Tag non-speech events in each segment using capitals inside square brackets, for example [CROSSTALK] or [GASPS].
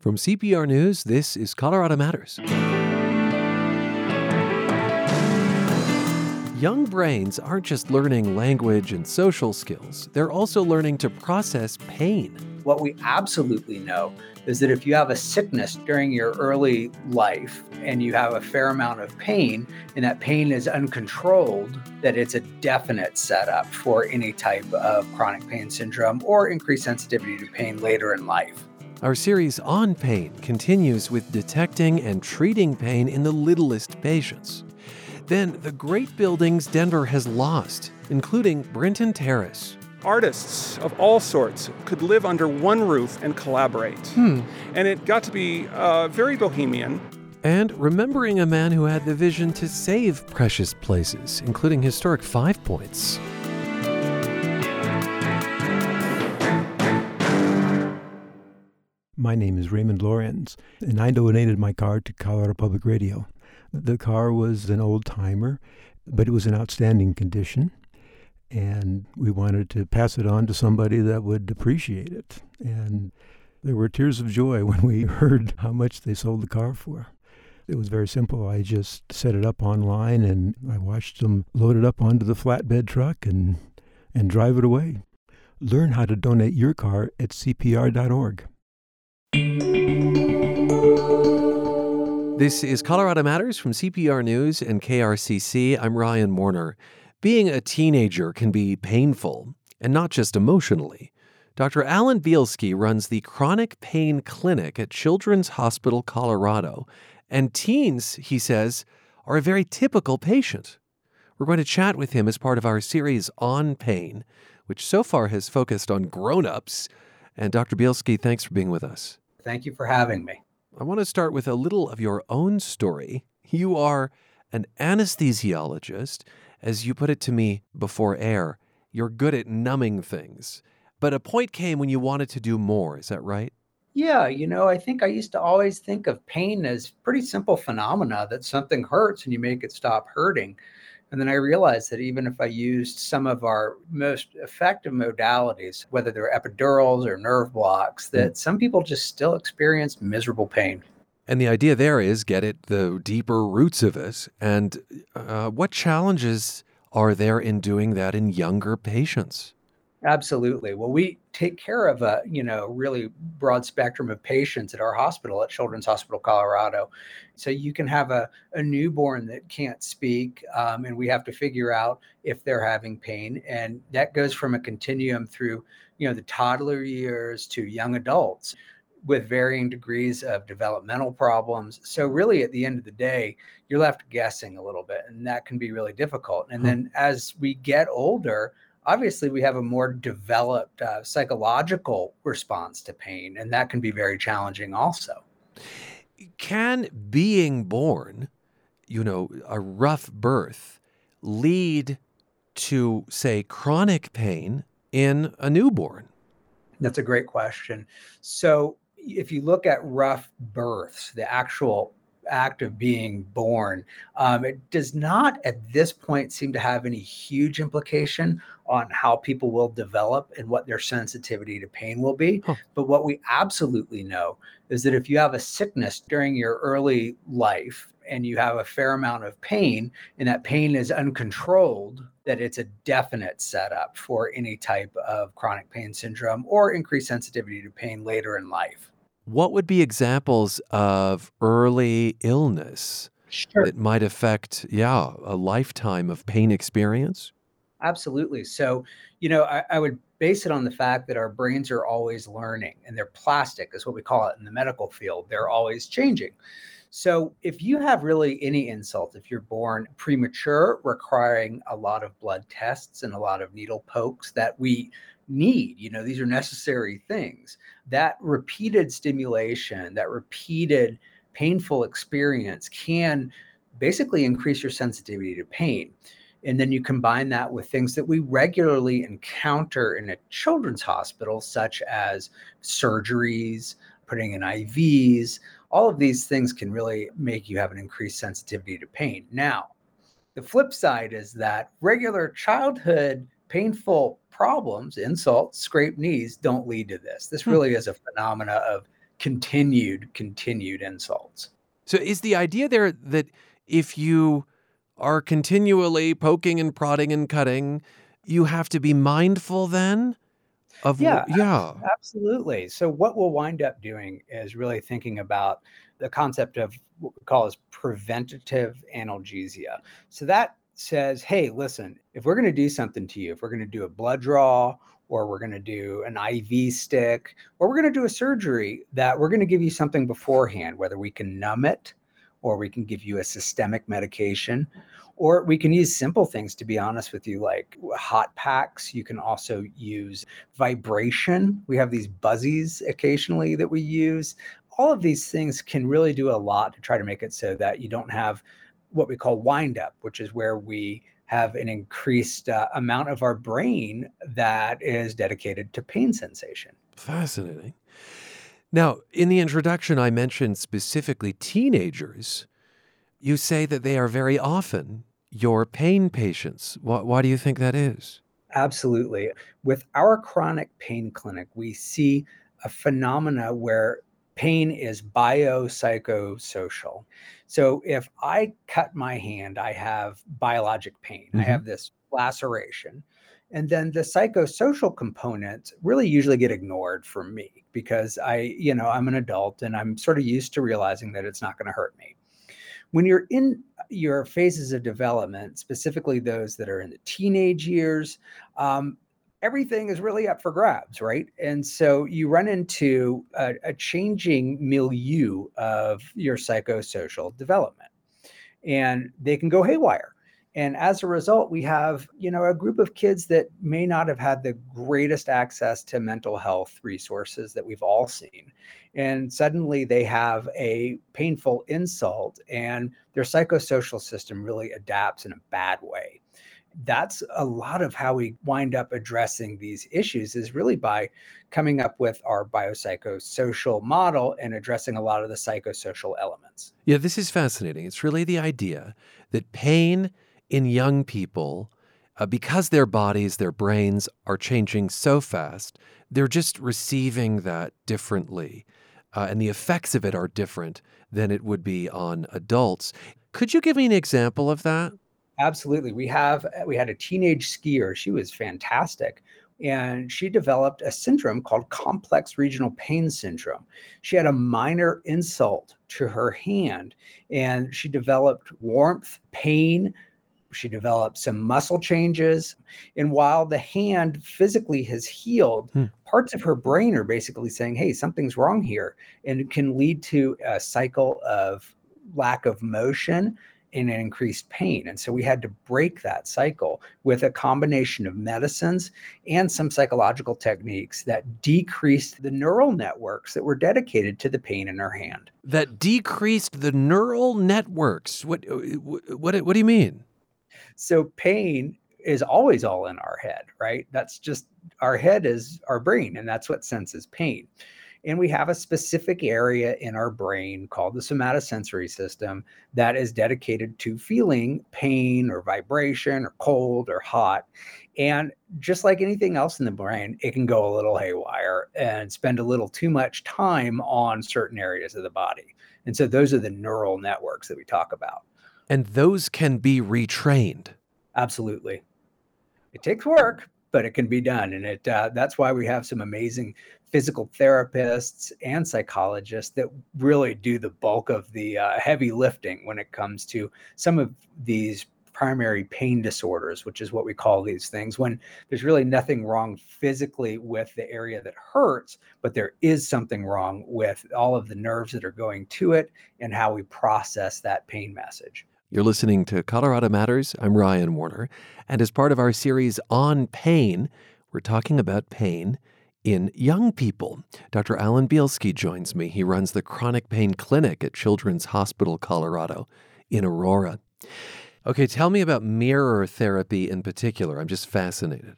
From CPR News, this is Colorado Matters. Young brains aren't just learning language and social skills, they're also learning to process pain. What we absolutely know is that if you have a sickness during your early life and you have a fair amount of pain and that pain is uncontrolled, that it's a definite setup for any type of chronic pain syndrome or increased sensitivity to pain later in life. Our series on pain continues with detecting and treating pain in the littlest patients. Then, the great buildings Denver has lost, including Brinton Terrace, artists of all sorts could live under one roof and collaborate. Hmm. And it got to be uh, very bohemian. And remembering a man who had the vision to save precious places, including historic Five Points. My name is Raymond Lorenz, and I donated my car to Colorado Public Radio. The car was an old timer, but it was in outstanding condition and we wanted to pass it on to somebody that would appreciate it. And there were tears of joy [LAUGHS] when we heard how much they sold the car for. It was very simple. I just set it up online and I watched them load it up onto the flatbed truck and, and drive it away. Learn how to donate your car at cpr.org. This is Colorado Matters from CPR News and KRCC. I'm Ryan Warner. Being a teenager can be painful, and not just emotionally. Dr. Alan Bielsky runs the Chronic Pain Clinic at Children's Hospital Colorado, and teens, he says, are a very typical patient. We're going to chat with him as part of our series on pain, which so far has focused on grown ups. And Dr. Bielsky, thanks for being with us. Thank you for having me. I want to start with a little of your own story. You are an anesthesiologist as you put it to me before air, you're good at numbing things. But a point came when you wanted to do more. Is that right? Yeah, you know, I think I used to always think of pain as pretty simple phenomena that something hurts and you make it stop hurting. And then I realized that even if I used some of our most effective modalities, whether they're epidurals or nerve blocks, that mm. some people just still experience miserable pain. And the idea there is get at the deeper roots of it. And uh, what challenges are there in doing that in younger patients? Absolutely. Well, we take care of a you know really broad spectrum of patients at our hospital at Children's Hospital Colorado. So you can have a, a newborn that can't speak, um, and we have to figure out if they're having pain, and that goes from a continuum through you know the toddler years to young adults with varying degrees of developmental problems. So, really, at the end of the day, you're left guessing a little bit, and that can be really difficult. And hmm. then as we get older, obviously, we have a more developed uh, psychological response to pain, and that can be very challenging also. Can being born, you know, a rough birth, lead to, say, chronic pain in a newborn? That's a great question. So, if you look at rough births, the actual act of being born, um, it does not at this point seem to have any huge implication on how people will develop and what their sensitivity to pain will be. Huh. But what we absolutely know is that if you have a sickness during your early life and you have a fair amount of pain and that pain is uncontrolled, that it's a definite setup for any type of chronic pain syndrome or increased sensitivity to pain later in life. What would be examples of early illness sure. that might affect, yeah, a lifetime of pain experience? Absolutely. So, you know, I, I, would base it on the fact that our brains are always learning and they're plastic, is what we call it in the medical field. They're always changing. So, if you have really any insult, if you're born premature, requiring a lot of blood tests and a lot of needle pokes that we need. You know, these are necessary things. That repeated stimulation, that repeated painful experience can basically increase your sensitivity to pain. And then you combine that with things that we regularly encounter in a children's hospital, such as surgeries, putting in IVs. All of these things can really make you have an increased sensitivity to pain. Now, the flip side is that regular childhood painful problems, insults, scraped knees don't lead to this. This hmm. really is a phenomena of continued, continued insults. So is the idea there that if you are continually poking and prodding and cutting, you have to be mindful then of yeah, yeah. Absolutely. So what we'll wind up doing is really thinking about the concept of what we call as preventative analgesia. So that says, hey, listen, if we're going to do something to you, if we're going to do a blood draw or we're going to do an IV stick or we're going to do a surgery, that we're going to give you something beforehand, whether we can numb it or we can give you a systemic medication or we can use simple things to be honest with you like hot packs. You can also use vibration. We have these buzzies occasionally that we use. All of these things can really do a lot to try to make it so that you don't have what we call wind up, which is where we have an increased uh, amount of our brain that is dedicated to pain sensation. Fascinating. Now, in the introduction, I mentioned specifically teenagers. You say that they are very often your pain patients. Why, why do you think that is? Absolutely. With our chronic pain clinic, we see a phenomena where pain is biopsychosocial. So if I cut my hand, I have biologic pain. Mm-hmm. I have this laceration. And then the psychosocial components really usually get ignored for me because I, you know, I'm an adult and I'm sort of used to realizing that it's not going to hurt me. When you're in your phases of development, specifically those that are in the teenage years, um, everything is really up for grabs, right? And so you run into a, a changing milieu of your psychosocial development, and they can go haywire. And as a result, we have, you know, a group of kids that may not have had the greatest access to mental health resources that we've all seen. And suddenly they have a painful insult and their psychosocial system really adapts in a bad way that's a lot of how we wind up addressing these issues is really by coming up with our biopsychosocial model and addressing a lot of the psychosocial elements. Yeah, this is fascinating. It's really the idea that pain in young people, uh, because their bodies, their brains are changing so fast, they're just receiving that differently. Uh, and the effects of it are different than it would be on adults. Could you give me an example of that? Absolutely. We have we had a teenage skier. She was fantastic. And she developed a syndrome called complex regional pain syndrome. She had a minor insult to her hand and she developed warmth, pain, she developed some muscle changes. And while the hand physically has healed, hmm. parts of her brain are basically saying, hey, something's wrong here. And it can lead to a cycle of lack of motion in an increased pain. And so we had to break that cycle with a combination of medicines and some psychological techniques that decreased the neural networks that were dedicated to the pain in her hand. That decreased the neural networks. Uh, what what what do you mean? So pain is always all in our head, right? That's just our head is our brain and that's what senses pain. And we have a specific area in our brain called the somatosensory system that is dedicated to feeling pain or vibration or cold or hot. And just like anything else in the brain, it can go a little haywire and spend a little too much time on certain areas of the body. And so those are the neural networks that we talk about. And those can be retrained. Absolutely. It takes work, but it can be done and it uh, that's why we have some amazing physical therapists and psychologists that really do the bulk of the uh, heavy lifting when it comes to some of these primary pain disorders, which is what we call these things, when there's really nothing wrong physically with the area that hurts, but there is something wrong with all of the nerves that are going to it and how we process that pain message. You're listening to Colorado Matters. I'm Ryan Warner. And as part of our series on pain, we're talking about pain in young people. Dr. Alan Bielsky joins me. He runs the Chronic Pain Clinic at Children's Hospital Colorado in Aurora. Okay, tell me about mirror therapy in particular. I'm just fascinated.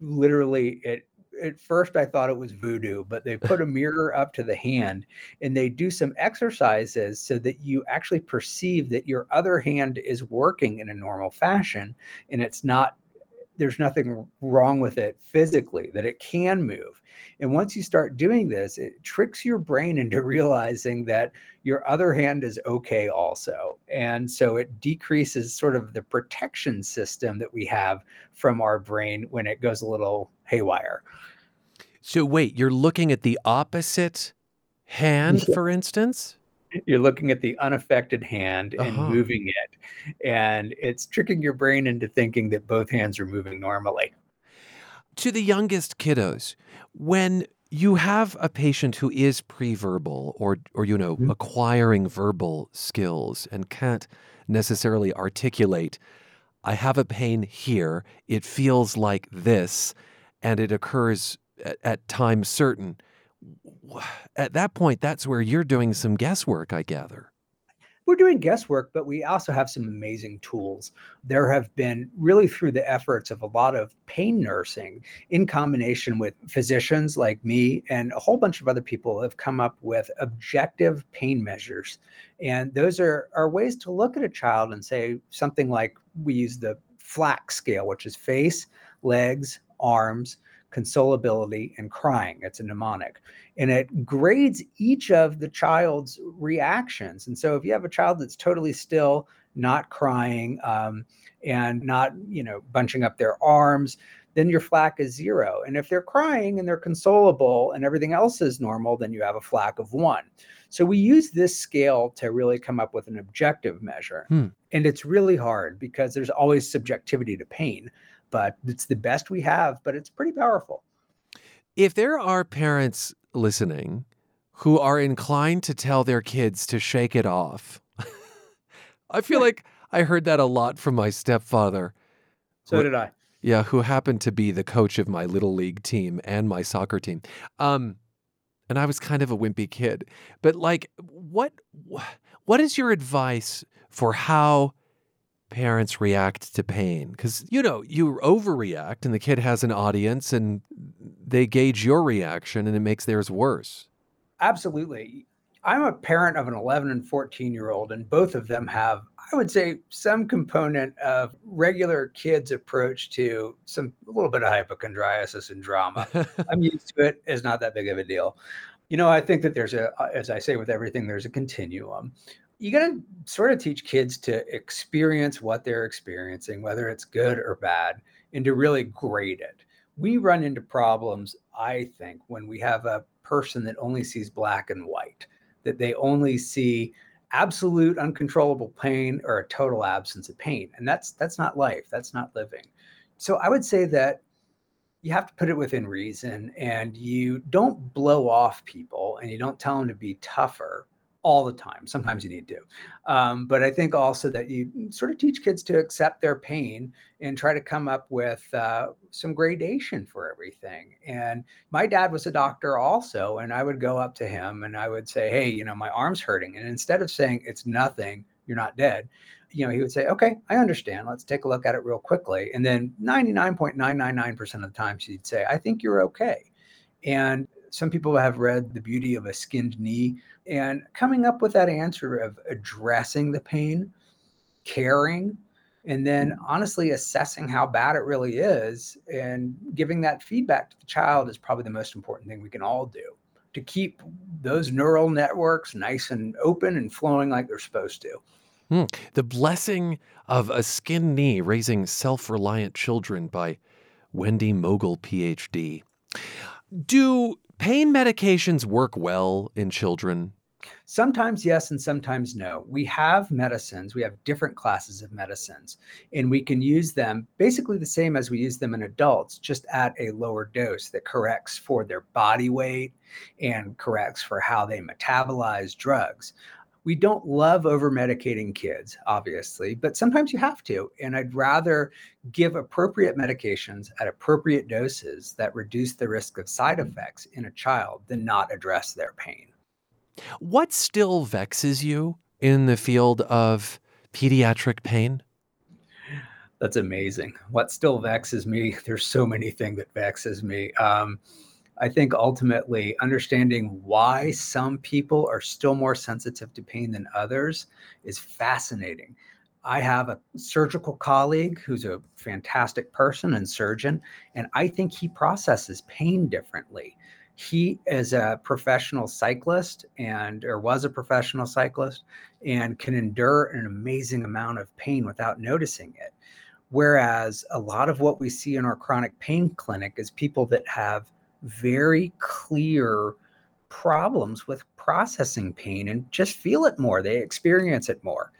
Literally, it at first I thought it was voodoo, but they put a [LAUGHS] mirror up to the hand and they do some exercises so that you actually perceive that your other hand is working in a normal fashion and it's not there's nothing wrong with it physically, that it can move. And once you start doing this, it tricks your brain into [LAUGHS] realizing that your other hand is okay also. And so it decreases sort of the protection system that we have from our brain when it goes a little haywire. So, wait, you're looking at the opposite hand, for instance? You're looking at the unaffected hand and uh-huh. moving it. And it's tricking your brain into thinking that both hands are moving normally. To the youngest kiddos, when you have a patient who is pre-verbal or or you know mm-hmm. acquiring verbal skills and can't necessarily articulate I have a pain here, it feels like this and it occurs at, at times certain at that point, that's where you're doing some guesswork, I gather. We're doing guesswork, but we also have some amazing tools. There have been really through the efforts of a lot of pain nursing in combination with physicians like me and a whole bunch of other people have come up with objective pain measures. And those are, are ways to look at a child and say something like we use the FLACC scale, which is face, legs, arms, consolability, and crying. It's a mnemonic. And it grades each of the child's reactions. And so if you have a child that's totally still, not crying, um, and not, you know, bunching up their arms, then your FLACC is zero. And if they're crying and they're consolable and everything else is normal, then you have a FLACC of one. So we use this scale to really come up with an objective measure. Hmm. And it's really hard because there's always subjectivity to pain but it's the best we have, but it's pretty powerful. If there are parents listening who are inclined to tell their kids to shake it off, [LAUGHS] I feel like I heard that a lot from my stepfather. So who, did I. Yeah, who happened to be the coach of my little league team and my soccer team. Um, and I was kind of a wimpy kid. But like, what what is your advice for how parents react to pain. Because you know you overreact and the kid has an audience and they gauge your reaction and it makes theirs worse. Absolutely. I'm a parent of an 11 and 14 year old and both of them have i would say some component of regular kids approach to some a little bit of hypochondriasis and drama. [LAUGHS] I'm used to it. It's not that big of a deal. You know i think that there's a as i say with everything there's a continuum you got to sort of teach kids to experience what they're experiencing, whether it's good or bad, and to really grade it. We run into problems, I think, when we have a person that only sees black and white, that they only see absolute uncontrollable pain or a total absence of pain. And that's that's not life. That's not living. So I would say that you have to put it within reason and you don't blow off people and you don't tell them to be tougher all the time. Sometimes you need to. Um, but I think also that you sort of teach kids to accept their pain and try to come up with uh, some gradation for everything. And my dad was a doctor also. And I would go up to him and I would say, Hey, you know, my arm's hurting. And instead of saying it's nothing, you're not dead, you know, he would say, Okay, I understand. Let's take a look at it real quickly. And then 99.999% of the time, he'd say, I think you're okay. And some people have read The Beauty of a Skinned Knee and coming up with that answer of addressing the pain, caring, and then honestly assessing how bad it really is and giving that feedback to the child is probably the most important thing we can all do to keep those neural networks nice and open and flowing like they're supposed to. Hmm. The Blessing of a skin Knee Raising Self Reliant Children by Wendy Mogel, PhD. Do pain medications work well in children? Sometimes yes, and sometimes no. We have medicines, we have different classes of medicines, and we can use them basically the same as we use them in adults, just at a lower dose that corrects for their body weight and corrects for how they metabolize drugs. We don't love over medicating kids, obviously, but sometimes you have to. And I'd rather give appropriate medications at appropriate doses that reduce the risk of side effects in a child than not address their pain. What still vexes you in the field of pediatric pain? That's amazing. What still vexes me? [LAUGHS] There's so many things that vexes me. Um, I think ultimately understanding why some people are still more sensitive to pain than others is fascinating. I have a surgical colleague who's a fantastic person and surgeon, and I think he processes pain differently. He is a professional cyclist and or was a professional cyclist and can endure an amazing amount of pain without noticing it. Whereas a lot of what we see in our chronic pain clinic is people that have very clear problems with processing pain and just feel it more. They experience it more.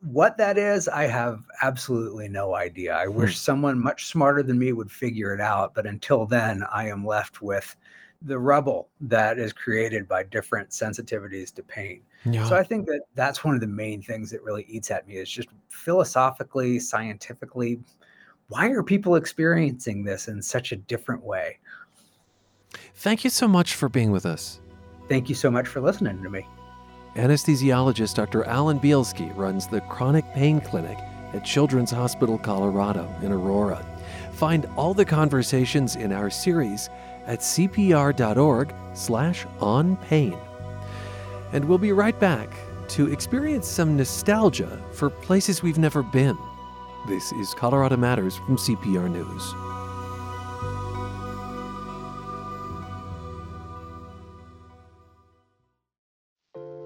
What that is, I have absolutely no idea. I wish hmm. someone much smarter than me would figure it out. But until then, I am left with the rubble that is created by different sensitivities to pain. Yeah. So I think that that's one of the main things that really eats at me is just philosophically, scientifically, why are people experiencing this in such a different way? Thank you so much for being with us. Thank you so much for listening to me. Anesthesiologist Dr. Alan Bielsky runs the Chronic Pain Clinic at Children's Hospital Colorado in Aurora. Find all the conversations in our series at cpr.org slash on pain. And we'll be right back to experience some nostalgia for places we've never been. This is Colorado Matters from CPR News.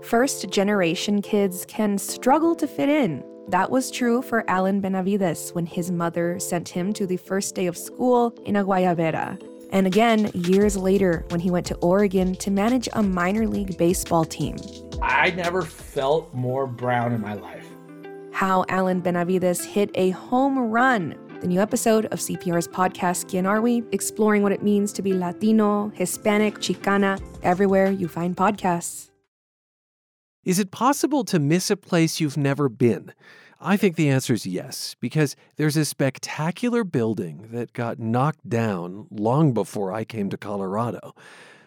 First generation kids can struggle to fit in. That was true for Alan Benavides when his mother sent him to the first day of school in a Guayabera. And again, years later, when he went to Oregon to manage a minor league baseball team. I never felt more brown in my life. How Alan Benavides hit a home run. The new episode of CPR's podcast, Quien Are We? Exploring what it means to be Latino, Hispanic, Chicana, everywhere you find podcasts. Is it possible to miss a place you've never been? I think the answer is yes, because there's a spectacular building that got knocked down long before I came to Colorado.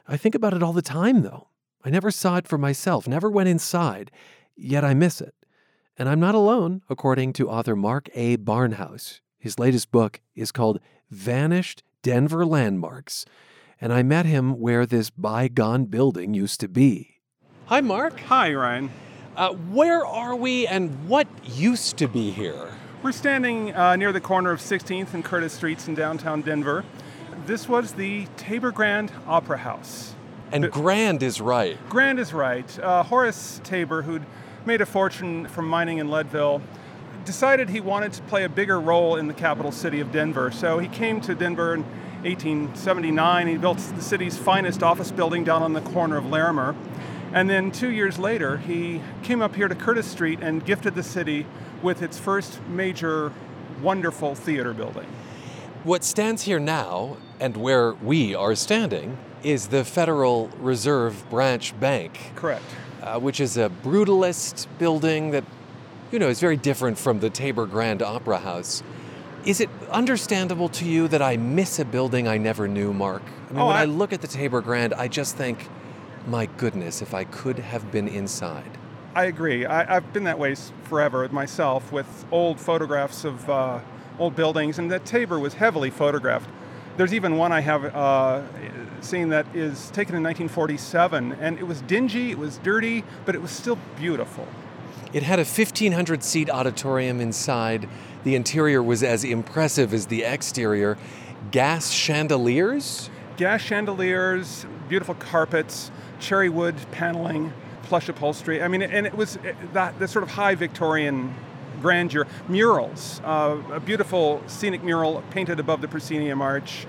I think about it all the time, though. I never saw it for myself, never went inside, yet I miss it. And I'm not alone, according to author Mark A. Barnhouse. His latest book is called Vanished Denver Landmarks, and I met him where this bygone building used to be. Hi, Mark. Hi, Ryan. Uh, where are we and what used to be here? We're standing uh, near the corner of 16th and Curtis Streets in downtown Denver. This was the Tabor Grand Opera House. And Grand is right. Grand is right. Uh, Horace Tabor, who'd made a fortune from mining in Leadville, decided he wanted to play a bigger role in the capital city of Denver. So he came to Denver in 1879. He built the city's finest office building down on the corner of Larimer. And then two years later, he came up here to Curtis Street and gifted the city with its first major, wonderful theater building. What stands here now, and where we are standing, is the Federal Reserve Branch Bank. Correct. Uh, which is a brutalist building that, you know, is very different from the Tabor Grand Opera House. Is it understandable to you that I miss a building I never knew, Mark? I mean, oh, when I... I look at the Tabor Grand, I just think, my goodness, if I could have been inside. I agree. I, have been that way forever myself with old photographs of uh, old buildings, and that Tabor was heavily photographed. There's even one I have uh, seen that is taken in 1947, and it was dingy, it was dirty, but it was still beautiful. It had a 1,500 seat auditorium inside. The interior was as impressive as the exterior. Gas chandeliers? Gas chandeliers, beautiful carpets cherry wood paneling, plush upholstery. I mean, and it was that the sort of high Victorian grandeur. Murals, uh, a beautiful scenic mural painted above the proscenium arch,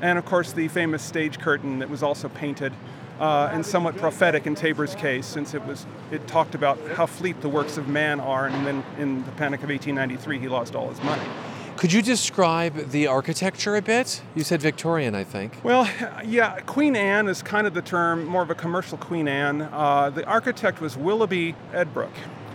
and of course the famous stage curtain that was also painted. Uh, and somewhat prophetic in Tabor's case, since it was it talked about how fleet the works of man are, and then in the Panic of 1893, he lost all his money. Could you describe the architecture a bit? You said Victorian, I think. Well, [LAUGHS] yeah, Queen Anne is kind of the term, more of a commercial Queen Anne. Uh, the architect was Willoughby Edbrooke.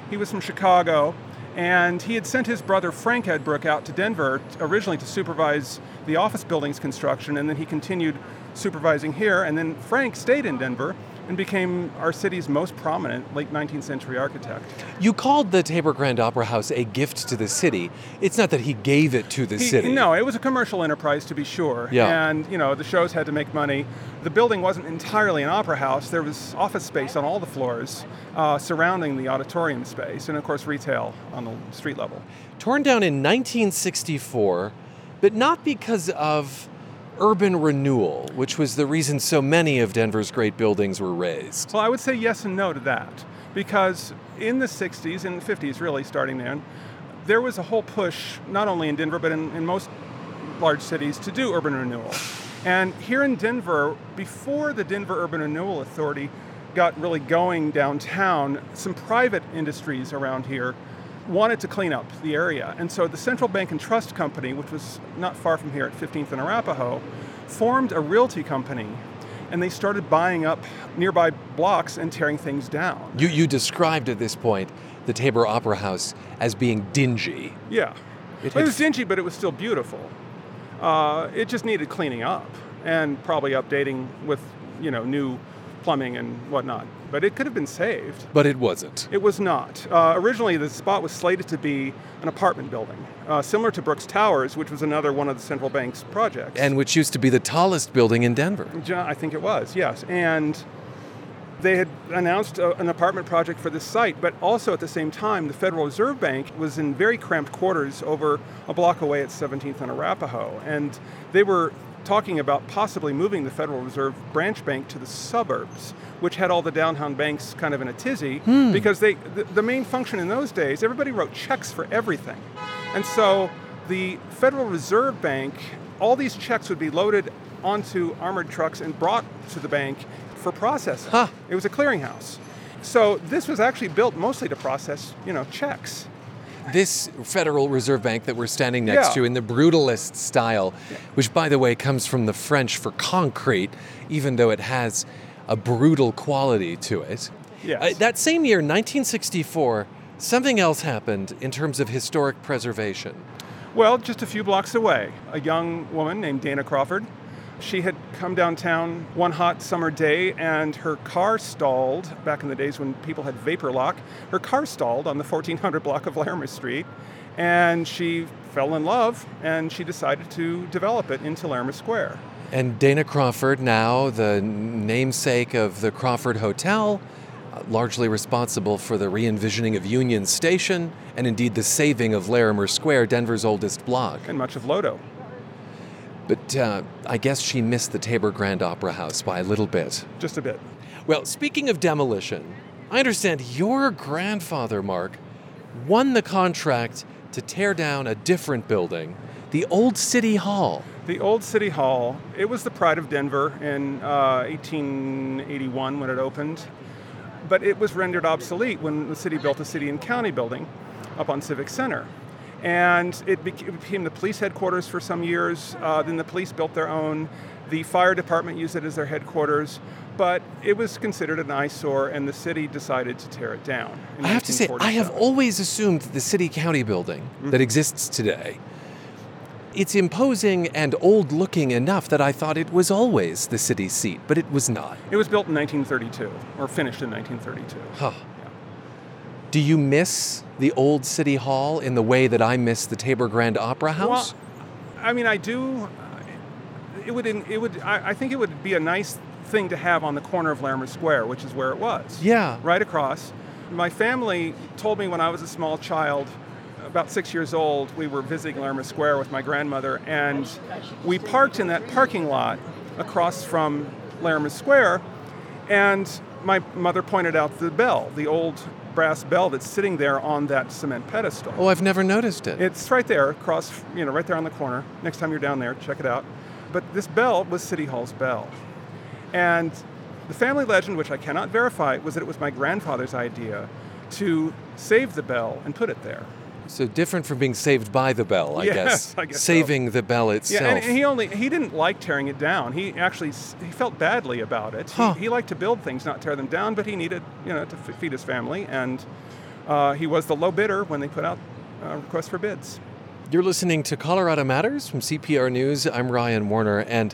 He was from Chicago, and he had sent his brother Frank Edbrooke out to Denver originally to supervise the office building's construction, and then he continued supervising here. And then Frank stayed in Denver and became our city's most prominent late 19th century architect. You called the Tabor Grand Opera House a gift to the city. It's not that he gave it to the He- city. No, it was a commercial enterprise to be sure. Yeah. And, you know, the shows had to make money. The building wasn't entirely an opera house. There was office space on all the floors uh, surrounding the auditorium space, and of course, retail on the street level. Torn down in 1964, but not because of urban renewal, which was the reason so many of Denver's great buildings were razed. Well, I would say yes and no to that because in the 60s and 50s, really starting then, there was a whole push, not only in Denver, but in, in most large cities, to do urban renewal. And here in Denver, before the Denver Urban Renewal Authority got really going downtown, some private industries around here wanted to clean up the area. And so the Central Bank and Trust Company, which was not far from here at 15th and Arapahoe, formed a realty company and they started buying up nearby blocks and tearing things down. You, you described at this point the Tabor Opera House as being dingy. Yeah. It Well, it was dingy, but it was still beautiful. Uh, it just needed cleaning up and probably updating with, you know, new plumbing and whatnot. But it could have been saved. But it wasn't. It was not. Uh, originally, the spot was slated to be an apartment building, uh, similar to Brooks Towers, which was another one of the central bank's projects. And which used to be the tallest building in Denver. I think it was, yes. And they had announced a, an apartment project for this site, but also at the same time, the Federal Reserve Bank was in very cramped quarters over a block away at 17th and Arapahoe. And they were talking about possibly moving the Federal Reserve branch bank to the suburbs, which had all the downtown banks kind of in a tizzy, hmm. because they the, the main function in those days, everybody wrote checks for everything. And so the Federal Reserve Bank, all these checks would be loaded onto armored trucks and brought to the bank for processing. Huh. It was a clearinghouse. So this was actually built mostly to process, you know, checks. This Federal Reserve Bank that we're standing next Yeah. to in the brutalist style, which by the way comes from the French for concrete, even though it has a brutal quality to it. Yes. Uh, that same year, 1964, something else happened in terms of historic preservation. Well, just a few blocks away, a young woman named Dana Crawford. She had come downtown one hot summer day and her car stalled back in the days when people had vapor lock. Her car stalled on the 1400 block of Larimer Street and she fell in love and she decided to develop it into Larimer Square. And Dana Crawford, now the namesake of the Crawford Hotel, uh, largely responsible for the re envisioning of Union Station and indeed the saving of Larimer Square, Denver's oldest block. and much of Lodo. But uh, I guess she missed the Tabor Grand Opera House by a little bit. Just a bit. Well, speaking of demolition, I understand your grandfather, Mark, won the contract to tear down a different building, the old City Hall. The old City Hall, it was the pride of Denver in uh, 1881 when it opened, but it was rendered obsolete when the city built a city and county building up on Civic Center. And it became the police headquarters for some years. Uh, then the police built their own. The fire department used it as their headquarters, but it was considered an eyesore, and the city decided to tear it down. I have to say, I have always assumed that the city county building Mm-hmm. that exists today. It's imposing and old looking enough that I thought it was always the city seat, but it was not. It was built in 1932, or finished in 1932. Huh. Do you miss the old city hall in the way that I miss the Tabor Grand Opera House? Well, I mean, I do. Uh, it would. It would. I, I think it would be a nice thing to have on the corner of Larimer Square, which is where it was. Yeah. Right across. My family told me when I was a small child, about six years old, we were visiting Larimer Square with my grandmother, and we parked in that parking lot across from Larimer Square, and my mother pointed out the bell, the old brass bell that's sitting there on that cement pedestal. oh, I've never noticed it. It's right there across, you know, right there on the corner. Next time you're down there, check it out. But this bell was City Hall's bell. And the family legend, which I cannot verify, was that it was my grandfather's idea to save the bell and put it there. So different from being saved by the bell, I [LAUGHS] Yes, guess. I guess so. Saving the bell itself. Yeah, and he only he didn't like tearing it down. He actually he felt badly about it. Huh. He, he liked to build things, not tear them down. But he needed you know to f- feed his family, and uh, he was the low bidder when they put out uh, requests for bids. You're listening to Colorado Matters from CPR News. I'm Ryan Warner, and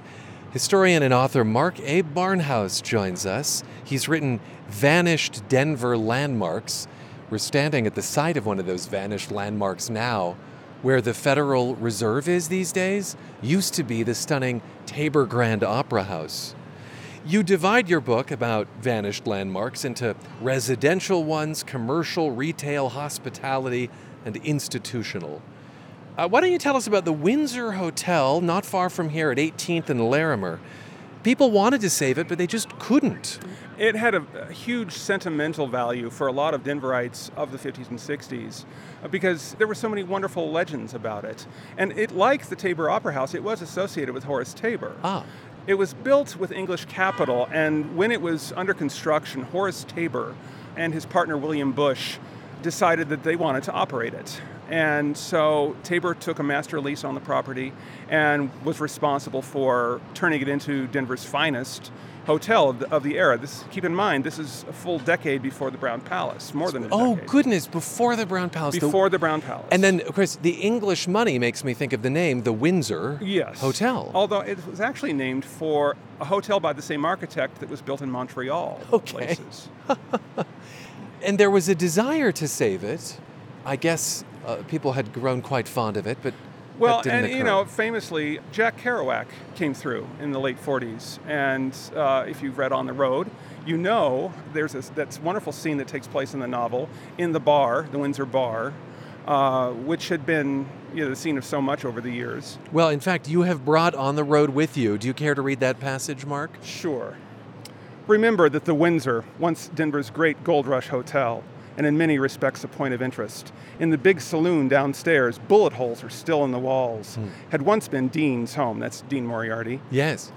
Historian and author Mark A. Barnhouse joins us. He's written Vanished Denver Landmarks. We're standing at the site of one of those vanished landmarks now, where the Federal Reserve is these days, used to be the stunning Tabor Grand Opera House. You divide your book about vanished landmarks into residential ones, commercial, retail, hospitality, and institutional. Uh, why don't you tell us about the Windsor Hotel, not far from here at 18th and Larimer? People wanted to save it, but they just couldn't. It had a, a huge sentimental value for a lot of Denverites of the 50s and 60s uh, because there were so many wonderful legends about it. And it, like the Tabor Opera House, it was associated with Horace Tabor. Ah. It was built with English capital, and when it was under construction, Horace Tabor and his partner William Bush decided that they wanted to operate it. And so Tabor took a master lease on the property and was responsible for turning it into Denver's finest hotel of the, of the era. This, keep in mind, this is a full decade before the Brown Palace, more than a Oh, decade. goodness, before the Brown Palace. Before the Brown Palace. and then, of course, the English money makes me think of the name, the Windsor Yes. Hotel. Although it was actually named for a hotel by the same architect that was built in Montreal. Okay. Places. [LAUGHS] And there was a desire to save it. I guess uh, people had grown quite fond of it, but Well, and you know, famously, Jack Kerouac came through in the late 40s. And uh, if you've read On the Road, you know there's this that wonderful scene that takes place in the novel in the bar, the Windsor Bar, uh, which had been you know, the scene of so much over the years. Well, in fact, you have brought on the road with you. Do you care to read that passage, Mark? Sure. Remember that the Windsor, once Denver's great gold rush hotel, and in many respects a point of interest, in the big saloon downstairs, bullet holes are still in the walls, hmm. had once been Dean's home. That's Dean Moriarty. Yes.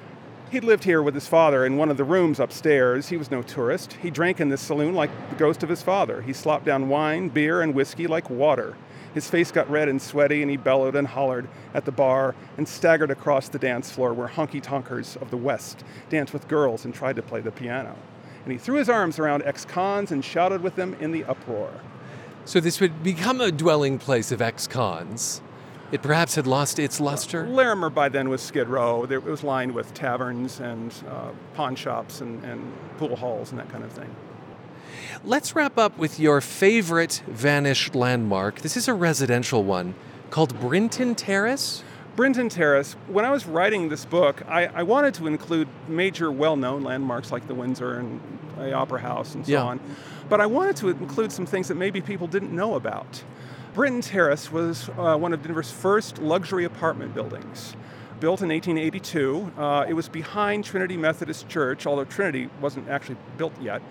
He'd lived here with his father in one of the rooms upstairs. He was no tourist. He drank in this saloon like the ghost of his father. He slopped down wine, beer, and whiskey like water. His face got red and sweaty, and he bellowed and hollered at the bar and staggered across the dance floor where honky tonkers of the West danced with girls and tried to play the piano. And he threw his arms around ex cons and shouted with them in the uproar. So this would become a dwelling place of ex-cons. It perhaps had lost its luster. Larimer by then was Skid Row. It was lined with taverns and uh, pawn shops and, and pool halls and that kind of thing. Let's wrap up with your favorite vanished landmark. This is a residential one called Brinton Terrace. Brinton Terrace, when I was writing this book, I, I wanted to include major well known landmarks like the Windsor and the Opera House and so Yeah. on, but I wanted to include some things that maybe people didn't know about. Brinton Terrace was uh, one of Denver's first luxury apartment buildings. Built in 1882, uh, it was behind Trinity Methodist Church, although Trinity wasn't actually built yet,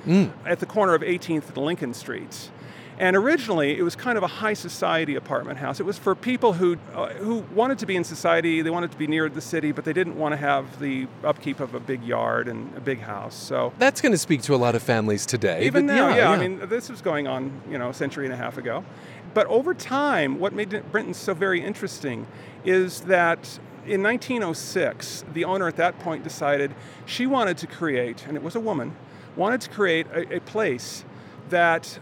at the corner of 18th and Lincoln Streets. And originally, it was kind of a high society apartment house. It was for people who uh, who wanted to be in society. They wanted to be near the city, but they didn't want to have the upkeep of a big yard and a big house. So That's going to speak to a lot of families today. even now, yeah, I mean, this was going on, you know, a century and a half ago. But over time, what made Brinton so very interesting is that in 1906, the owner at that point decided she wanted to create, and it was a woman, wanted to create a, a place that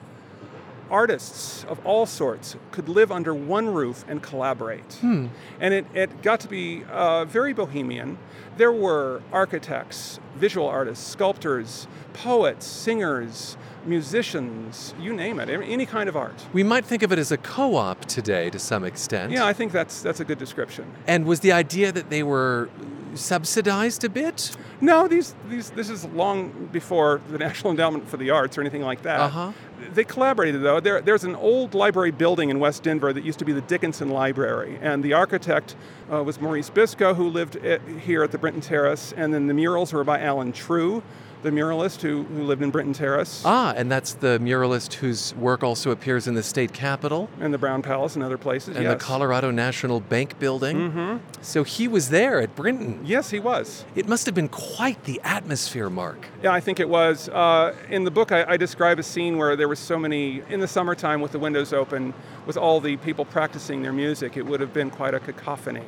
artists of all sorts could live under one roof and collaborate. And it, it got to be uh, very bohemian. There were architects, visual artists, sculptors, poets, singers, musicians, you name it, any any kind of art. we might think of it as a co-op today to some extent. Yeah, I think that's that's a good description. And was the idea that they were subsidized a bit? No, these these this is long before the National Endowment for the Arts or anything like that. Uh-huh. They collaborated though. There, there's an old library building in West Denver that used to be the Dickinson Library, and the architect uh, was Maurice Biscoe, who lived at, here at the Brinton Terrace, and then the murals were by Allen True, the muralist who, who lived in Brinton Terrace, Ah, and that's the muralist whose work also appears in the state capitol and the Brown Palace and other places. and yes. the Colorado National Bank building. Mm-hmm. So he was there at Brinton. Yes, he was. It must have been quite the atmosphere, Mark. Yeah, I think it was. Uh, in the book, I, I describe a scene where there were so many, in the summertime with the windows open, with all the people practicing their music, it would have been quite a cacophony.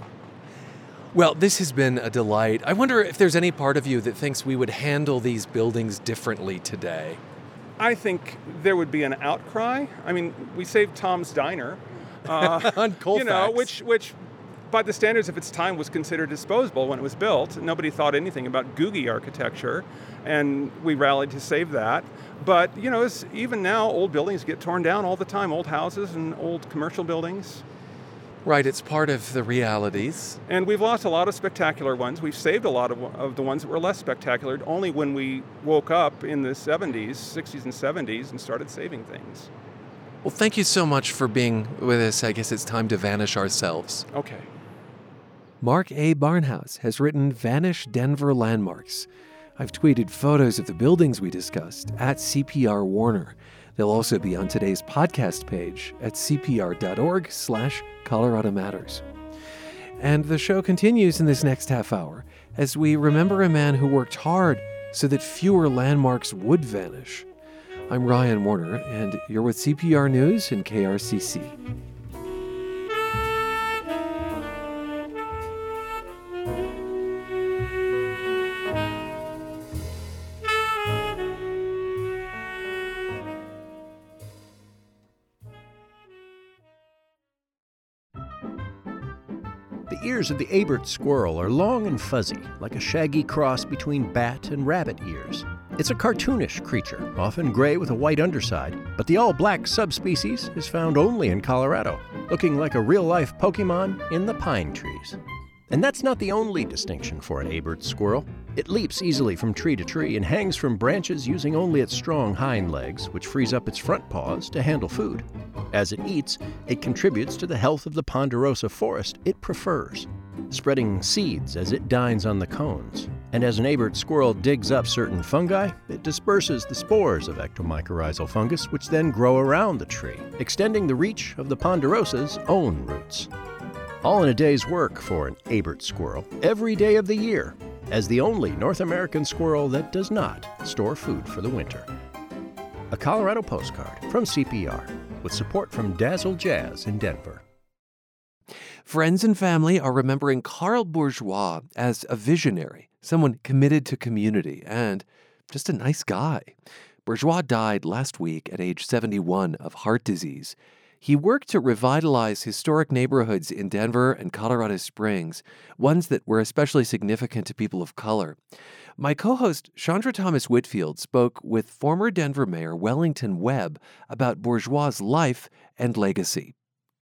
Well, this has been a delight. I wonder if there's any part of you that thinks we would handle these buildings differently today. I think there would be an outcry. I mean, we saved Tom's Diner. [LAUGHS] Uh, On you know, which which by the standards of its time was considered disposable when it was built. Nobody thought anything about Googie architecture, and we rallied to save that. But you know, even now, old buildings get torn down all the time, old houses and old commercial buildings. Right, it's part of the realities. And we've lost a lot of spectacular ones. We've saved a lot of, of the ones that were less spectacular only when we woke up in the 70s, 60s, and 70s and started saving things. Well, thank you so much for being with us. I guess it's time to vanish ourselves. Okay. Mark A. Barnhouse has written Vanish Denver Landmarks. I've tweeted photos of the buildings we discussed at CPR Warner. They'll also be on today's podcast page at cpr.org slash Colorado Matters. And the show continues in this next half hour as we remember a man who worked hard so that fewer landmarks would vanish. I'm Ryan Warner, and you're with CPR News and KRCC. Ears of the Abert squirrel are long and fuzzy, like a shaggy cross between bat and rabbit ears. It's a cartoonish creature, often gray with a white underside, but the all black subspecies is found only in Colorado, looking like a real life Pokemon in the pine trees. And that's not the only distinction for an Abert squirrel. It leaps easily from tree to tree and hangs from branches using only its strong hind legs, which frees up its front paws to handle food. As it eats, it contributes to the health of the ponderosa forest it prefers, spreading seeds as it dines on the cones. And as an Abert squirrel digs up certain fungi, it disperses the spores of ectomycorrhizal fungus, which then grow around the tree, extending the reach of the ponderosa's own roots all in a day's work for an Abert squirrel every day of the year, as the only North American squirrel that does not store food for the winter. A Colorado postcard from CPR with support from Dazzle Jazz in Denver. Friends and family are remembering Carl Bourgeois as a visionary, someone committed to community, and just a nice guy. Bourgeois died last week at age 71 of heart disease. He worked to revitalize historic neighborhoods in Denver and Colorado Springs, ones that were especially significant to people of color. My co host, Chandra Thomas Whitfield, spoke with former Denver Mayor Wellington Webb about Bourgeois' life and legacy.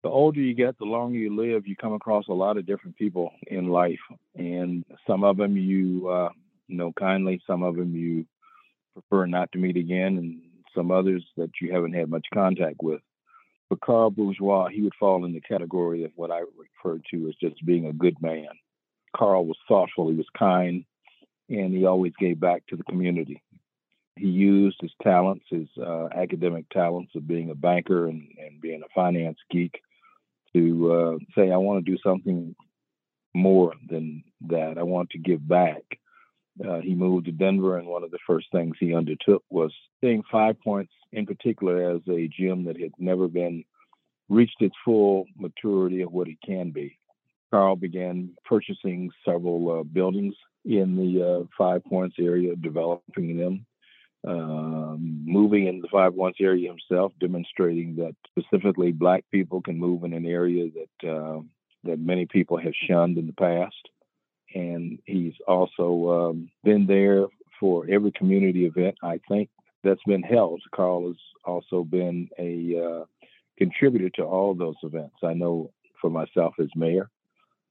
The older you get, the longer you live, you come across a lot of different people in life. And some of them you uh, know kindly, some of them you prefer not to meet again, and some others that you haven't had much contact with. For Carl Bourgeois, he would fall in the category of what I refer to as just being a good man. Carl was thoughtful, he was kind, and he always gave back to the community. He used his talents, his uh, academic talents of being a banker and, and being a finance geek, to uh, say, I want to do something more than that. I want to give back. Uh, he moved to Denver, and one of the first things he undertook was seeing Five Points in particular as a gym that had never been reached its full maturity of what it can be. Carl began purchasing several uh, buildings in the uh, Five Points area, developing them, um, moving into the Five Points area himself, demonstrating that specifically Black people can move in an area that uh, that many people have shunned in the past and he's also um, been there for every community event I think that's been held. Carl has also been a uh, contributor to all those events. I know for myself as mayor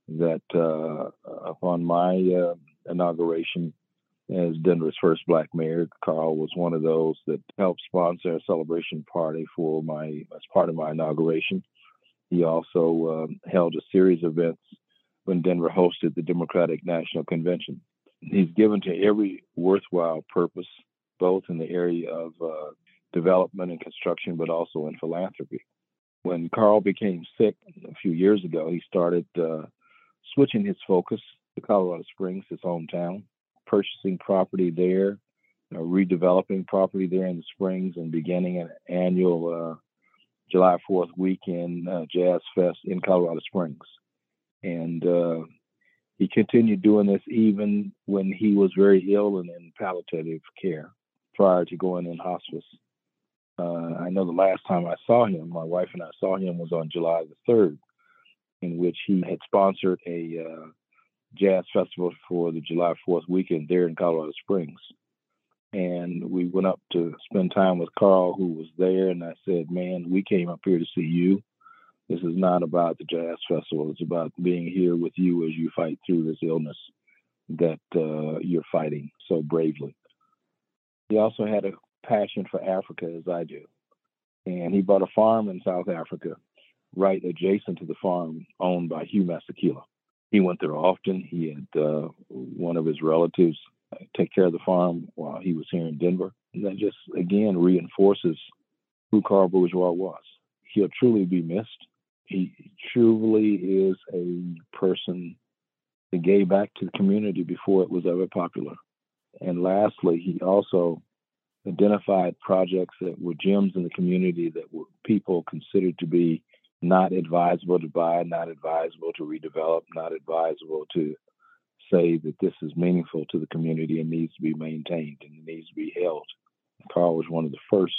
that uh, upon my uh, inauguration as Denver's first black mayor, Carl was one of those that helped sponsor a celebration party for my as part of my inauguration. He also um, held a series of events when Denver hosted the Democratic National Convention. He's given to every worthwhile purpose, both in the area of uh, development and construction, but also in philanthropy. When Carl became sick a few years ago, he started uh, switching his focus to Colorado Springs, his hometown, purchasing property there, redeveloping property there in the Springs, and beginning an annual uh, July 4th weekend uh, Jazz Fest in Colorado Springs and uh, he continued doing this even when he was very ill and in palliative care prior to going in hospice. Uh, I know the last time I saw him, my wife and I saw him was on July the 3rd. in which he had sponsored a uh, jazz festival for the July 4th weekend there in Colorado Springs. And we went up to spend time with Carl, who was there. And I said, Man, we came up here to see you. This is not about the jazz festival. It's about being here with you as you fight through this illness that uh, you're fighting so bravely. He also had a passion for Africa, as I do. And he bought a farm in South Africa, right adjacent to the farm owned by Hugh Masekela. He went there often. He had uh, one of his relatives take care of the farm while he was here in Denver. And that just, again, reinforces who Carl Bourgeois was. He'll truly be missed. He truly is a person that gave back to the community before it was ever popular. And lastly, he also identified projects that were gems in the community that were people considered to be not advisable to buy, not advisable to redevelop, not advisable to say that this is meaningful to the community and needs to be maintained and needs to be held. Carl was one of the first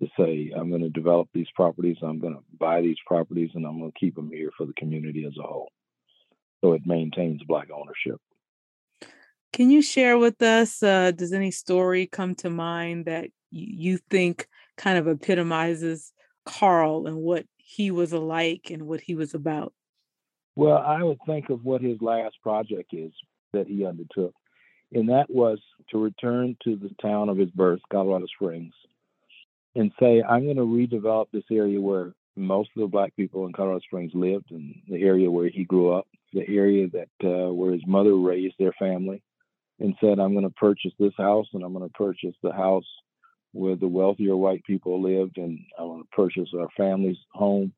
to say, I'm going to develop these properties, I'm going to buy these properties, and I'm going to keep them here for the community as a whole. So it maintains Black ownership. Can you share with us? Uh, does any story come to mind that you think kind of epitomizes Carl and what he was alike and what he was about? Well, I would think of what his last project is that he undertook, and that was to return to the town of his birth, Colorado Springs, and say, I'm going to redevelop this area where most of the black people in Colorado Springs lived, and the area where he grew up, the area that uh, where his mother raised their family, and said, I'm going to purchase this house, and I'm going to purchase the house where the wealthier white people lived, and I'm going to purchase our family's home,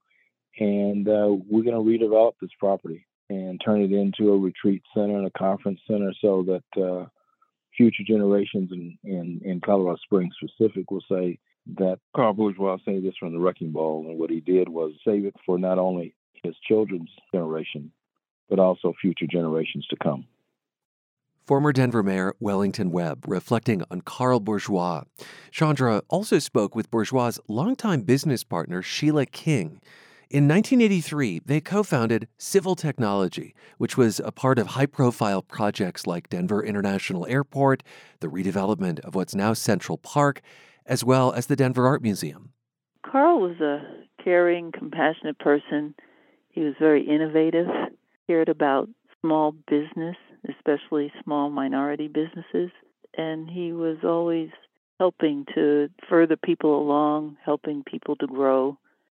and uh, we're going to redevelop this property and turn it into a retreat center and a conference center so that uh, future generations in, in, in Colorado Springs specific will say that Carl Bourgeois say this from the wrecking ball, and what he did was save it for not only his children's generation, but also future generations to come. Former Denver Mayor Wellington Webb reflecting on Carl Bourgeois. Chandra also spoke with Bourgeois' longtime business partner Sheila King. In 1983, they co founded Civil Technology, which was a part of high profile projects like Denver International Airport, the redevelopment of what's now Central Park, as well as the Denver Art Museum. Carl was a caring, compassionate person. He was very innovative, cared about small business, especially small minority businesses, and he was always helping to further people along, helping people to grow.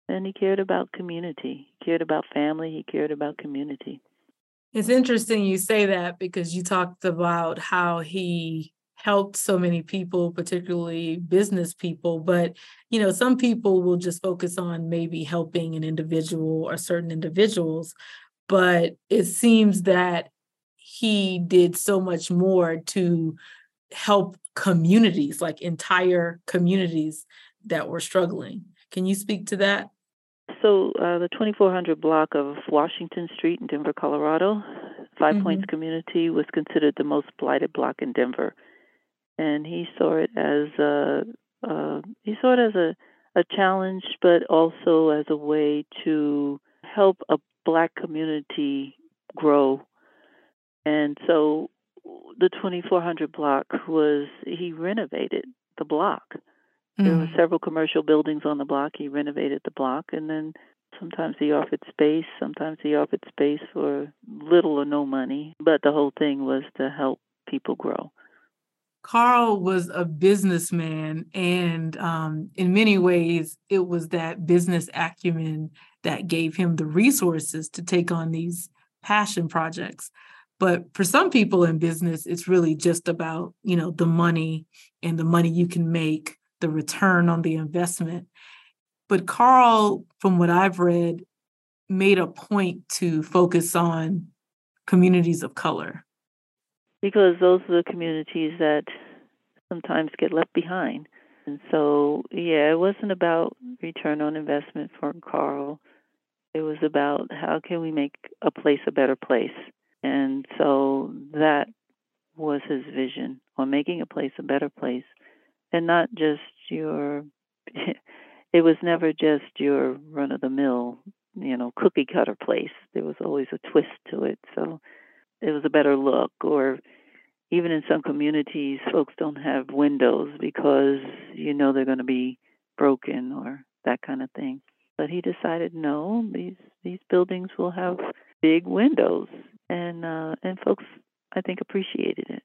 And he cared about community. He cared about family. He cared about community. It's interesting you say that because you talked about how he helped so many people particularly business people but you know some people will just focus on maybe helping an individual or certain individuals but it seems that he did so much more to help communities like entire communities that were struggling. Can you speak to that? So uh, the 2400 block of washington street in denver colorado 5 mm-hmm. points community was considered the most blighted block in denver and he saw it as a uh, he saw it as a a challenge, but also as a way to help a black community grow. And so the 2400 block was he renovated the block. Mm-hmm. There were mm. several commercial buildings on the block. He renovated the block, and then sometimes he offered space. Sometimes he offered space for little or no money. But the whole thing was to help people grow. Carl was a businessman, and um, in many ways, it was that business acumen that gave him the resources to take on these passion projects. But for some people in business, it's really just about you know the money and the money you can make, the return on the investment. But Carl, from what I've read, made a point to focus on communities of color because those are the communities that sometimes get left behind. And so, yeah, it wasn't about return on investment for Carl. It was about how can we make a place a better place. And so that was his vision on making a place a better place and not just your [LAUGHS] it was never just your run of the mill you know, cookie cutter place. There was always a twist to it, so it was a better look. Or even in some communities, folks don't have windows because you know they're going to be broken or that kind of thing. But he decided, no, these these buildings will have big windows, and uh, and folks, I think, appreciated it.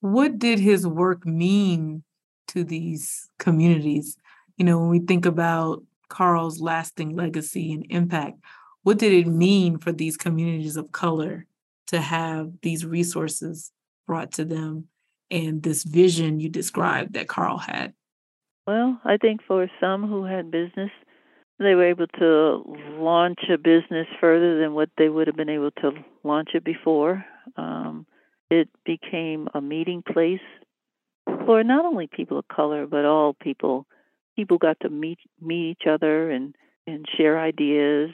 What did his work mean to these communities? You know, when we think about Carl's lasting legacy and impact, what did it mean for these communities of color to have these resources brought to them and this vision you described that Carl had? Well, I think for some who had business, they were able to launch a business further than what they would have been able to launch it before. Um, it became a meeting place for not only people of color but all people. People got to meet meet each other and and share ideas.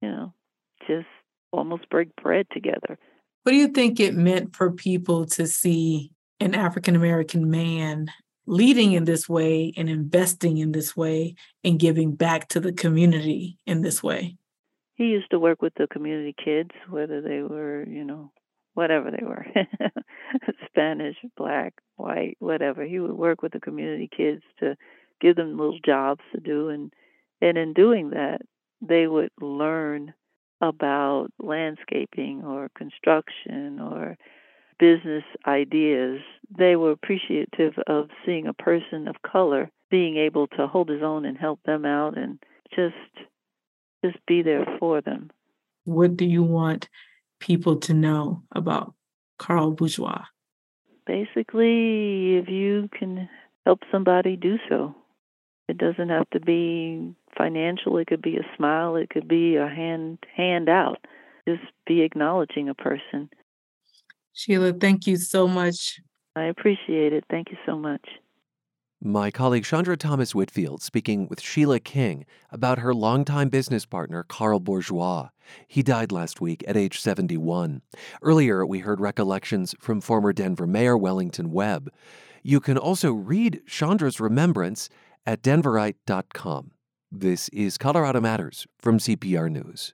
You know, just almost break bread together. What do you think it meant for people to see an African American man leading in this way and investing in this way and giving back to the community in this way? He used to work with the community kids, whether they were, you know, whatever they were [LAUGHS] Spanish, black, white, whatever. He would work with the community kids to give them little jobs to do. And, and in doing that, they would learn about landscaping or construction or business ideas, they were appreciative of seeing a person of color being able to hold his own and help them out and just just be there for them. What do you want people to know about Carl Bourgeois? Basically, if you can help somebody do so. It doesn't have to be financial, it could be a smile, it could be a hand hand out. Just be acknowledging a person Sheila, thank you so much. I appreciate it. Thank you so much. My colleague Chandra Thomas Whitfield speaking with Sheila King about her longtime business partner, Carl Bourgeois. He died last week at age 71. Earlier, we heard recollections from former Denver Mayor Wellington Webb. You can also read Chandra's remembrance at denverite.com. This is Colorado Matters from CPR News.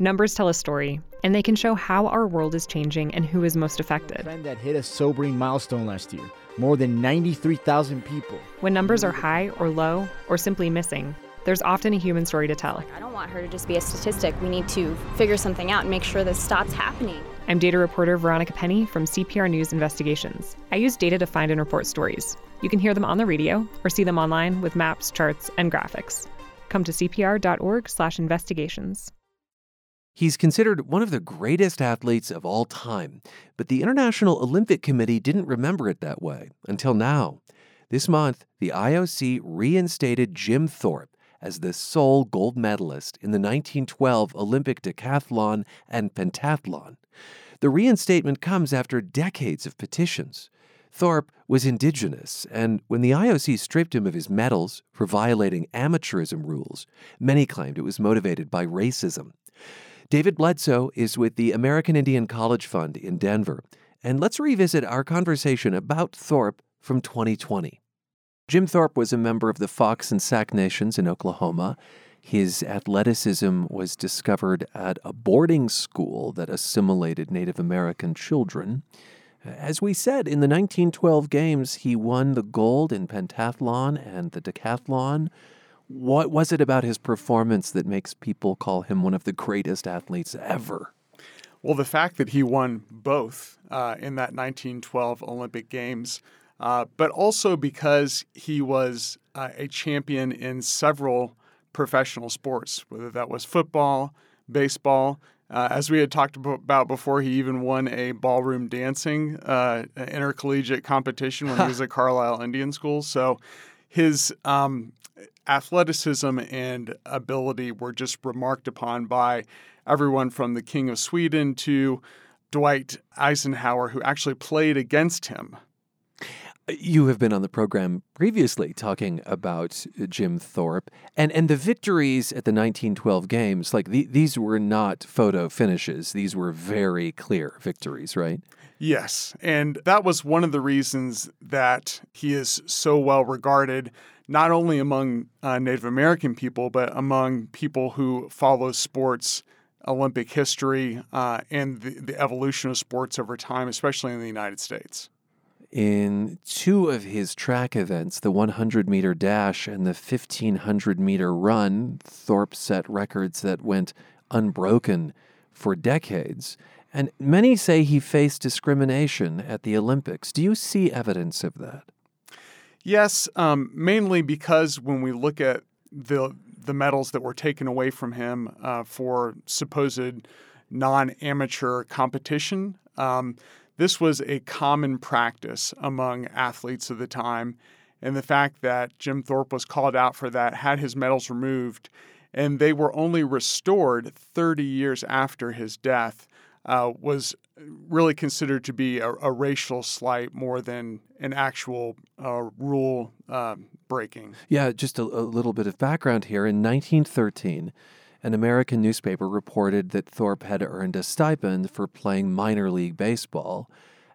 Numbers tell a story, and they can show how our world is changing and who is most affected. trend that hit a sobering milestone last year more than 93,000 people. When numbers are high or low or simply missing, there's often a human story to tell. I don't want her to just be a statistic. We need to figure something out and make sure this stops happening. I'm data reporter Veronica Penney from CPR News Investigations. I use data to find and report stories. You can hear them on the radio or see them online with maps, charts, and graphics. Come to cpr.org/investigations. He's considered one of the greatest athletes of all time, but the International Olympic Committee didn't remember it that way until now. This month, the IOC reinstated Jim Thorpe as the sole gold medalist in the 1912 Olympic decathlon and pentathlon. The reinstatement comes after decades of petitions. Thorpe was indigenous, and when the IOC stripped him of his medals for violating amateurism rules, many claimed it was motivated by racism. David Bledsoe is with the American Indian College Fund in Denver, and let's revisit our conversation about Thorpe from 2020. Jim Thorpe was a member of the Fox and Sac Nations in Oklahoma. His athleticism was discovered at a boarding school that assimilated Native American children. As we said, in the 1912 games, he won the gold in pentathlon and the decathlon. What was it about his performance that makes people call him one of the greatest athletes ever? Well, the fact that he won both uh, in that 1912 Olympic Games, uh, but also because he was uh, a champion in several professional sports, whether that was football, baseball. Uh, as we had talked about before, he even won a ballroom dancing uh, intercollegiate competition when he [LAUGHS] was at Carlisle Indian School. So his um, athleticism and ability were just remarked upon by everyone from the King of Sweden to Dwight Eisenhower, who actually played against him. You have been on the program previously talking about Jim Thorpe and, and the victories at the 1912 games. Like the, these were not photo finishes; these were very clear victories, right? Yes. And that was one of the reasons that he is so well regarded, not only among uh, Native American people, but among people who follow sports, Olympic history, uh, and the, the evolution of sports over time, especially in the United States. In two of his track events, the 100 meter dash and the 1500 meter run, Thorpe set records that went unbroken for decades. And many say he faced discrimination at the Olympics. Do you see evidence of that? Yes, um, mainly because when we look at the the medals that were taken away from him uh, for supposed non-amateur competition, um, this was a common practice among athletes of the time, and the fact that Jim Thorpe was called out for that, had his medals removed, and they were only restored 30 years after his death, uh, was really considered to be a, a, racial slight more than an actual uh, rule uh, breaking. Yeah, just a, a little bit of background here. In 1913, an American newspaper reported that Thorpe had earned a stipend for playing minor league baseball.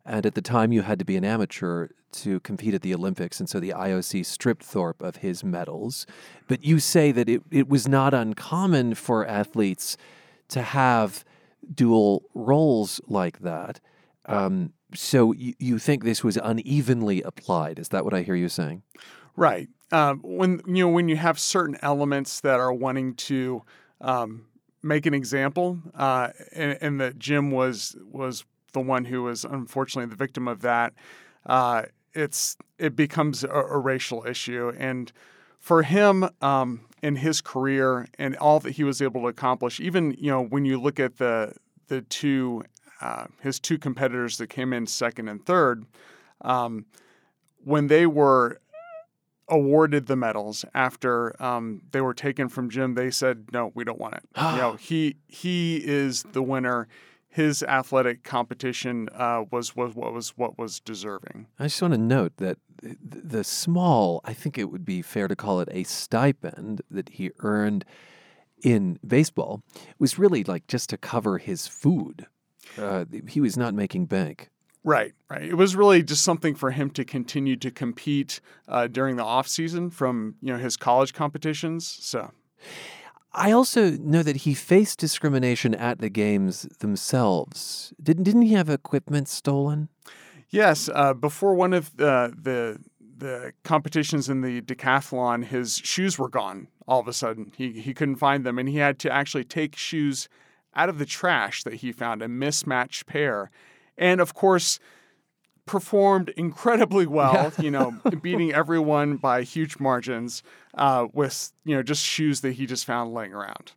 And at the time, you had to be an amateur to compete at the Olympics. And so the IOC stripped Thorpe of his medals. But you say that it, it was not uncommon for athletes to have dual roles like that. Um, so you, you think this was unevenly applied? Is that what I hear you saying? Right. Uh, when you know when you have certain elements that are wanting to um, make an example, uh, and, and, that Jim was was the one who was unfortunately the victim of that. Uh, it's it becomes a, a, racial issue, and for him um, in his career and all that he was able to accomplish, even you know when you look at the the two uh, his two competitors that came in second and third, um, when they were awarded the medals after um, they were taken from Jim, they said, "No, we don't want it." you know, [GASPS] he he is the winner. His athletic competition uh, was was what was what was deserving. I just want to note that the small, I think it would be fair to call it a stipend that he earned in baseball was really like just to cover his food. Uh, he was not making bank. Right, right. It was really just something for him to continue to compete uh, during the off season from you know his college competitions. So, I also know that he faced discrimination at the games themselves. Didn't didn't he have equipment stolen? Yes, uh, before one of uh, the the competitions in the decathlon, his shoes were gone. All of a sudden, he he couldn't find them, and he had to actually take shoes out of the trash that he found a mismatched pair and of course performed incredibly well, yeah. you know, [LAUGHS] beating everyone by huge margins uh, with, you know, just shoes that he just found laying around.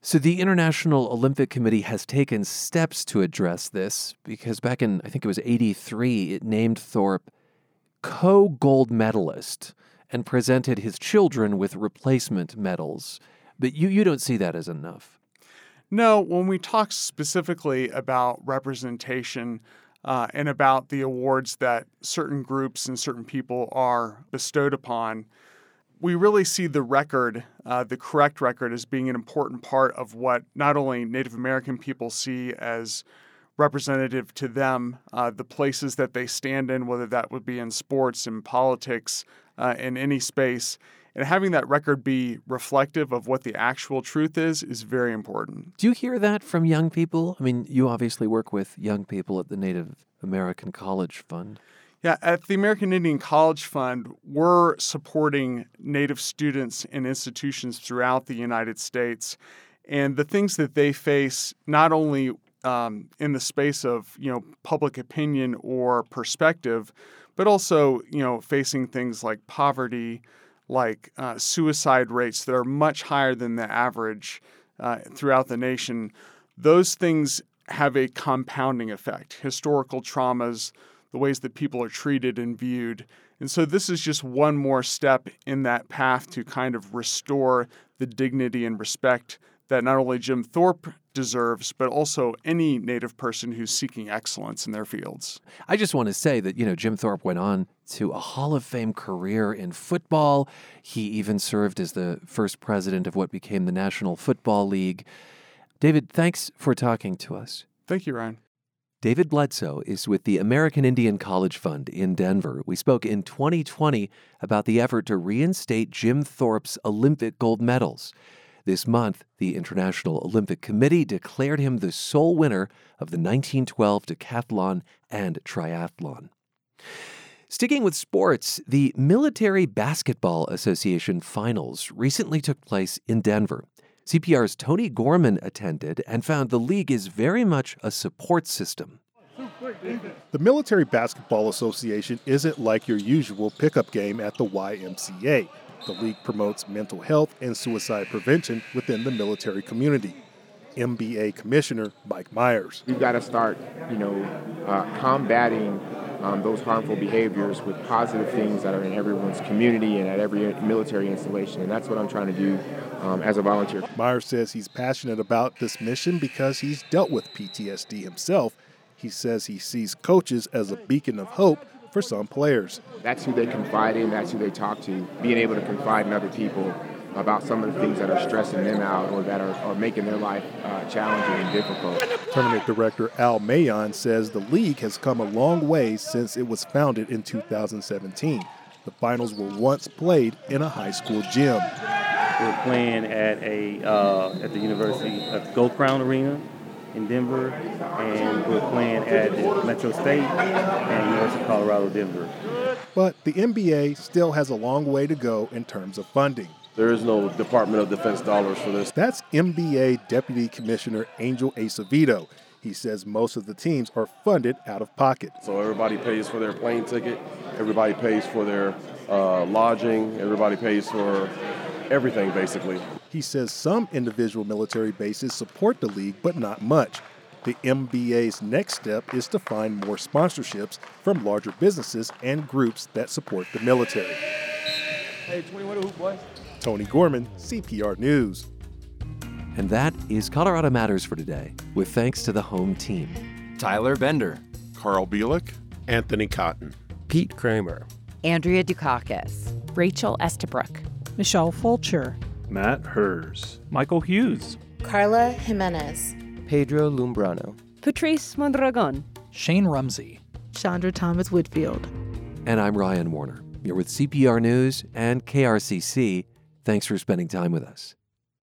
So the International Olympic Committee has taken steps to address this because back in, I think it was 83, it named Thorpe co gold medalist and presented his children with replacement medals. But you, you don't see that as enough. No, when we talk specifically about representation uh, and about the awards that certain groups and certain people are bestowed upon, we really see the record, uh, the correct record, as being an important part of what not only Native American people see as representative to them, uh, the places that they stand in, whether that would be in sports, in politics, uh, in any space, and having that record be reflective of what the actual truth is is very important. Do you hear that from young people? I mean, you obviously work with young people at the Native American College Fund. Yeah, at the American Indian College Fund, we're supporting Native students and institutions throughout the United States. And the things that they face, not only um, in the space of you know public opinion or perspective, but also you know facing things like poverty, like uh, suicide rates that are much higher than the average uh, throughout the nation, those things have a compounding effect. Historical traumas, the ways that people are treated and viewed. And so this is just one more step in that path to kind of restore the dignity and respect that not only Jim Thorpe deserves, but also any Native person who's seeking excellence in their fields. I just want to say that, you know, Jim Thorpe went on to a Hall of Fame career in football. He even served as the first president of what became the National Football League. David, thanks for talking to us. Thank you, Ryan. David Bledsoe is with the American Indian College Fund in Denver. We spoke in 2020 about the effort to reinstate Jim Thorpe's Olympic gold medals. This month, the International Olympic Committee declared him the sole winner of the 1912 decathlon and triathlon. Sticking with sports, the Military Basketball Association finals recently took place in Denver. CPR's Tony Gorman attended and found the league is very much a support system. The Military Basketball Association isn't like your usual pickup game at the YMCA. The league promotes mental health and suicide prevention within the military community. MBA Commissioner Mike Myers. We've got to start, you know, uh, combating um, those harmful behaviors with positive things that are in everyone's community and at every military installation. And that's what I'm trying to do um, as a volunteer. Myers says he's passionate about this mission because he's dealt with PTSD himself. He says he sees coaches as a beacon of hope for some players. That's who they confide in, that's who they talk to. Being able to confide in other people about some of the things that are stressing them out or that are, are making their life uh, challenging and difficult. Tournament director Al Mayon says the league has come a long way since it was founded in 2017. The finals were once played in a high school gym. We're playing at a uh, at the University at the Gold Crown Arena in Denver, and we're playing at Metro State and University of Colorado Denver. But the MBA still has a long way to go in terms of funding. There is no Department of Defense dollars for this. That's MBA Deputy Commissioner Angel Acevedo. He says most of the teams are funded out of pocket. So everybody pays for their plane ticket, everybody pays for their uh, lodging, everybody pays for everything basically. He says some individual military bases support the league, but not much. The MBA's next step is to find more sponsorships from larger businesses and groups that support the military. Hey, 21 Hoop Boys. Tony Gorman, CPR News. And that is Colorado Matters for today, with thanks to the home team Tyler Bender, Carl Bielek, Anthony Cotton, Pete Kramer, Andrea Dukakis, Rachel Estabrook, Michelle Fulcher, Matt Hers, Michael Hughes, Carla Jimenez, Pedro Lumbrano, Patrice Mondragon, Shane Rumsey, Chandra Thomas Whitfield. And I'm Ryan Warner. You're with CPR News and KRCC. Thanks for spending time with us.